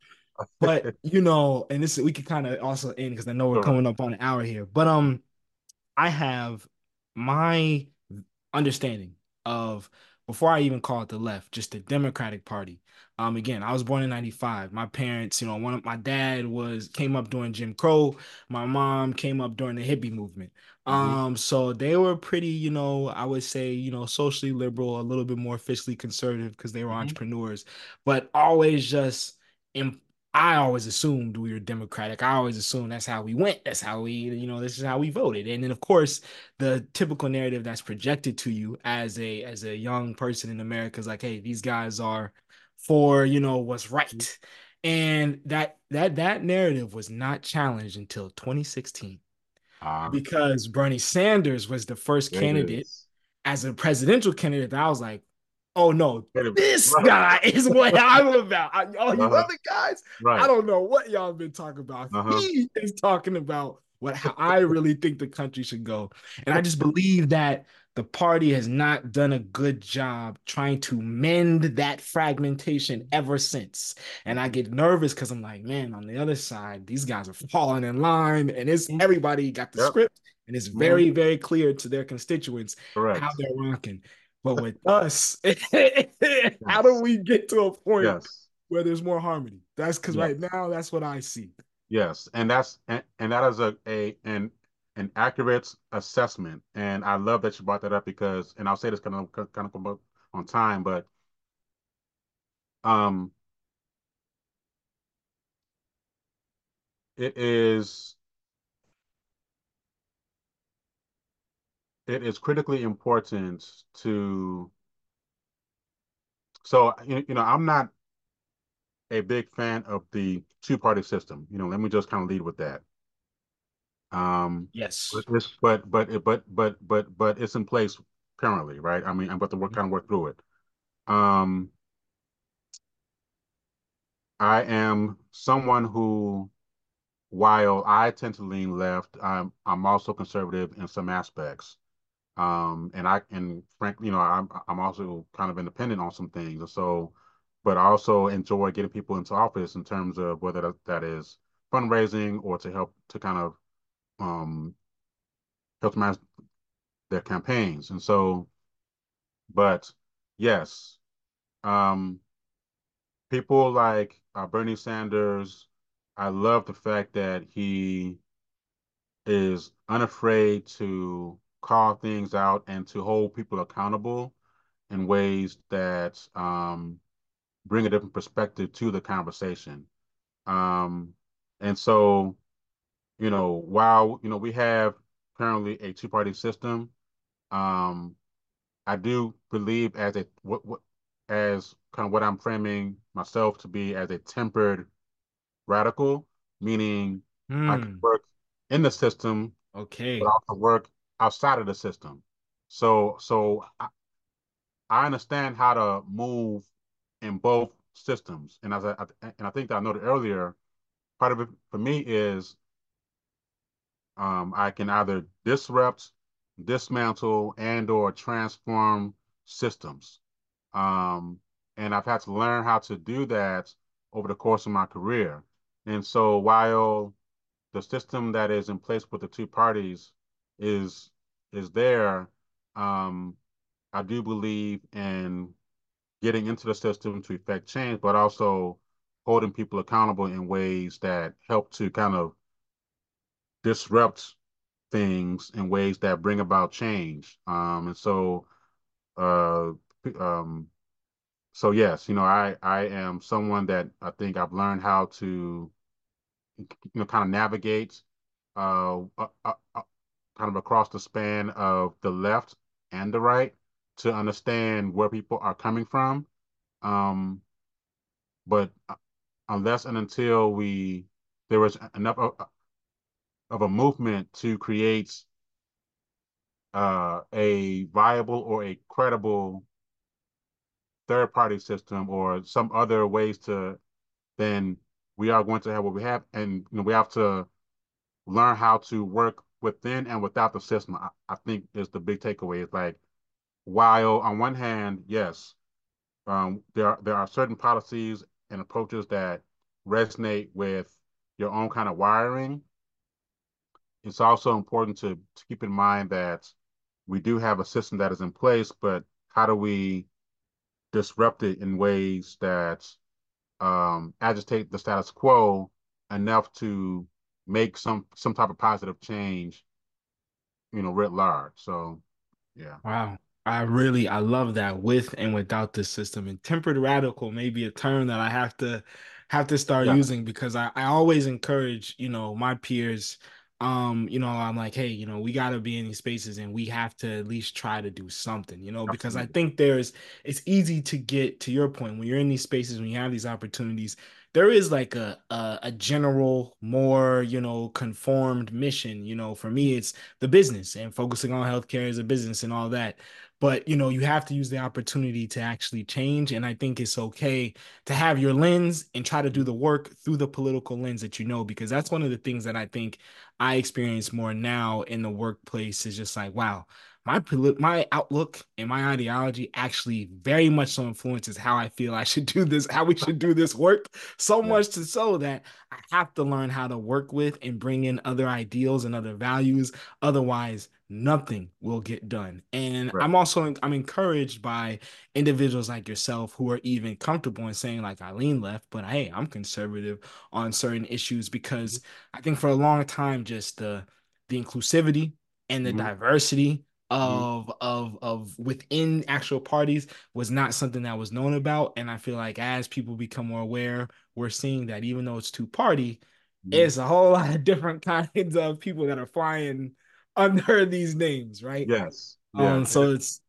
But [LAUGHS] you know, and this we could kind of also end because I know we're coming up on an hour here. But um, I have my understanding of before I even call it the left, just the Democratic Party. Um, again, I was born in 95. My parents, you know, one of my dad was came up during Jim Crow. My mom came up during the hippie movement. hmm Um, so they were pretty, you know, I would say, you know, socially liberal, a little bit more fiscally conservative because they were hmm entrepreneurs, but always just in I always assumed we were Democratic. I always assumed that's how we went. That's how we, you know, this is how we voted. And then of course, the typical narrative that's projected to you as a as a young person in America is like, hey, these guys are for, you know, what's right. And that that that narrative was not challenged until 2016 Uh, because Bernie Sanders was the first there candidate as a presidential candidate that I was like, oh no, Wait a minute. this Right. guy is what [LAUGHS] I'm about. I, all you Uh-huh. other guys, I don't know what y'all have been talking about. Uh-huh. He is talking about what how [LAUGHS] I really think the country should go. And I just believe that the party has not done a good job trying to mend that fragmentation ever since. And I get nervous because I'm like, man, on the other side, these guys are falling in line and it's Mhm. everybody got the Yep. script and it's hmm very, very clear to their constituents how they're rocking. But with [LAUGHS] us, [LAUGHS] how do we get to a point Yes. where there's more harmony? That's because right now, that's what I see. Yes. And that's and, and that is a, a an an accurate assessment. And I love that you brought that up because and I'll say this kind of kind of on time, but um it is it is critically important to so you you know I'm not a big fan of the two-party system. You know, let me just kind of lead with that. Um, but Yes. this, but but but but but but it's in place currently, right? I mean, I'm about to work kind of work through it. Um, I am someone who, while I tend to lean left, I'm I'm also conservative in some aspects. Um, and I and frankly, you know, I'm I'm also kind of independent on some things, and so, but I also enjoy getting people into office in terms of whether that, that is fundraising or to help to kind of um help manage their campaigns. And so, but yes, um, people like uh, Bernie Sanders, I love the fact that he is unafraid to call things out and to hold people accountable in ways that um, bring a different perspective to the conversation. Um, and so, you know, while, you know, we have currently a two-party system, um, I do believe as a what what as kind of what I'm framing myself to be as a tempered radical, meaning I can Hmm. work in the system, okay, but also work outside of the system. So so I, I understand how to move in both systems. And as I and I think that I noted earlier, part of it for me is um, I can either disrupt, dismantle, and or transform systems. Um, and I've had to learn how to do that over the course of my career. And so while the system that is in place with the two parties is is there, um, I do believe in getting into the system to effect change, but also holding people accountable in ways that help to kind of disrupt things in ways that bring about change. Um, and so, uh, um, so yes, you know, I I am someone that I think I've learned how to, you know, kind of navigate, uh, uh, uh, uh, kind of across the span of the left and the right to understand where people are coming from. Um, but unless and until we there is enough of, a movement to create uh, a viable or a credible third party system or some other ways to then we are going to have what we have and you know, we have to learn how to work within and without the system. I, I think is the big takeaway. It's like while on one hand yes um, there there are certain policies and approaches that resonate with your own kind of wiring it's also important to, to keep in mind that we do have a system that is in place, but how do we disrupt it in ways that um, agitate the status quo enough to make some some type of positive change, you know, writ large. So, yeah. Wow. I really I love that with and without the system. And tempered radical may be a term that I have to have to start Yeah. using because I, I always encourage, you know, my peers. Um, you know, I'm like, hey, you know, we gotta be in these spaces and we have to at least try to do something, you know, because I think there's it's easy to get to your point when you're in these spaces, when you have these opportunities, there is like a a, a general, more, you know, conformed mission. You know, for me, it's the business and focusing on healthcare as a business and all that but you know you have to use the opportunity to actually change and i think it's okay to have your lens and try to do the work through the political lens that you know because that's one of the things that i think i experience more now in the workplace is just like wow my my outlook and my ideology actually very much so influences how I feel I should do this, how we should do this work. So Yeah. much to so that I have to learn how to work with and bring in other ideals and other values. Otherwise, nothing will get done. And Right. I'm also I'm encouraged by individuals like yourself who are even comfortable in saying like I lean left, but hey, I'm conservative on certain issues because I think for a long time just the the inclusivity and the Mm-hmm. diversity Mm-hmm. of of of within actual parties was not something that was known about and i feel like as people become more aware we're seeing that even though it's two party Mm-hmm. it's a whole [LAUGHS] lot of different kinds of people that are flying [LAUGHS] under these names right Yes. Yeah. um so it's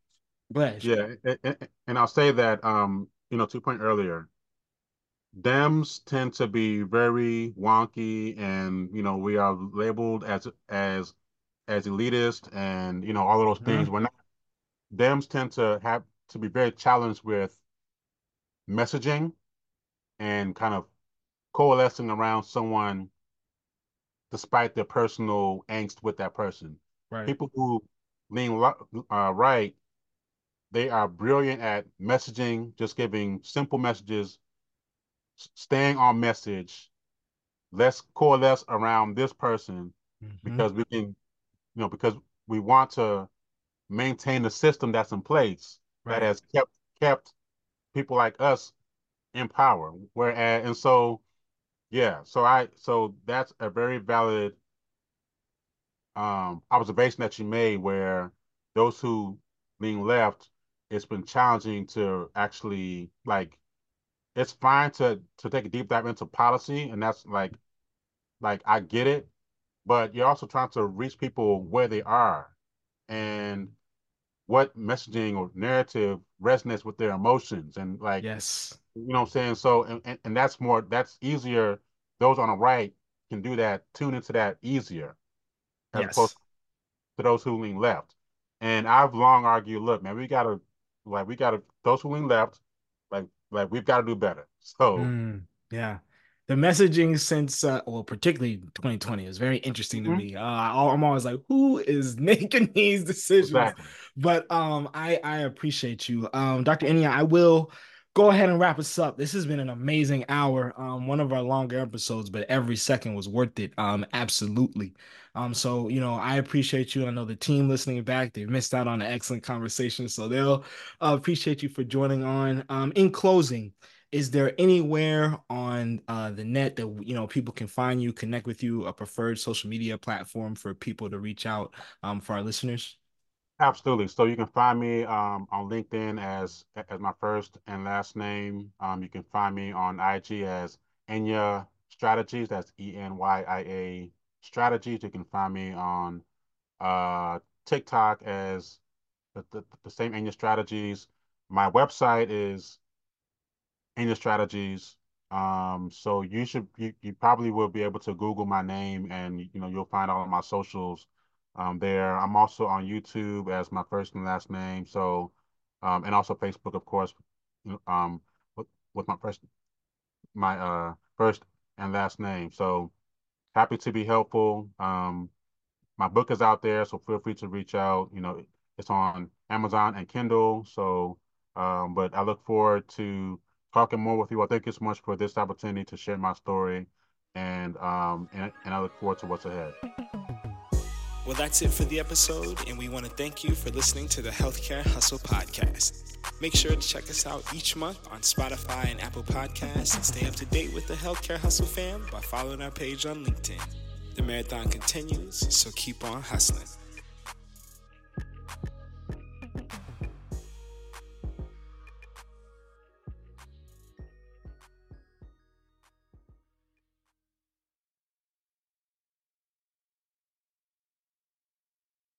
bless Yeah. And, and I'll say that, um, you know, to point earlier, Dems tend to be very wonky, and you know, we are labeled as as as elitist, and you know, all of those huh things. We're not. Dems tend to have to be very challenged with messaging and kind of coalescing around someone despite their personal angst with that person. right People who lean uh, right, they are brilliant at messaging, just giving simple messages, staying on message. Let's coalesce around this person mm-hmm. because we can, you know, because we want to maintain the system that's in place that has kept kept people like us in power. Whereas, and so, yeah, so I, so that's a very valid um, observation that you made where those who lean left, it's been challenging to actually like it's fine to to take a deep dive into policy and that's like like I get it, but you're also trying to reach people where they are and what messaging or narrative resonates with their emotions and like yes you know what I'm saying? So and, and, and that's more that's easier. Those on the right can do that, tune into that easier as opposed yes to those who lean left. And I've long argued, look, man, we gotta like we gotta those who lean left, like like we've got to do better. So Mm, yeah. The messaging since, uh, well, particularly 2020 is very interesting to mm-hmm, me. Uh, I'm always like, who is [LAUGHS] making these decisions? exactly. But um, I I appreciate you, um, Dr. Enyia. I will go ahead and wrap us up. This has been an amazing hour. Um, one of our longer episodes, but every second was worth it. Um, absolutely. Um, so you know, I appreciate you. I know the team listening back, they missed out on an excellent conversation, so they'll uh, appreciate you for joining on. Um, in closing is there anywhere on uh, the net that you know people can find you, connect with you, a preferred social media platform for people to reach out um, for our listeners? Absolutely. So you can find me um, on LinkedIn as as my first and last name. Um, you can find me on IG as Enyia Strategies. That's E N Y I A Strategies. You can find me on uh, TikTok as the, the, the same Enyia Strategies. My website is Enyia Strategies. Um, so you should you, you probably will be able to Google my name and you know you'll find all of my socials um, there. I'm also on YouTube as my first and last name. So um, and also Facebook, of course, um, with, with my first my uh first and last name. So happy to be helpful. Um, my book is out there, so feel free to reach out. You know, it's on Amazon and Kindle. So, um, but I look forward to talking more with you. I thank you so much for this opportunity to share my story, and um, and, and I look forward to what's ahead. Well, that's it for the episode, and we want to thank you for listening to the Healthcare Hustle Podcast. Make sure to check us out each month on Spotify and Apple Podcasts and stay up to date with the Healthcare Hustle fam by following our page on LinkedIn. The marathon continues, so keep on hustling.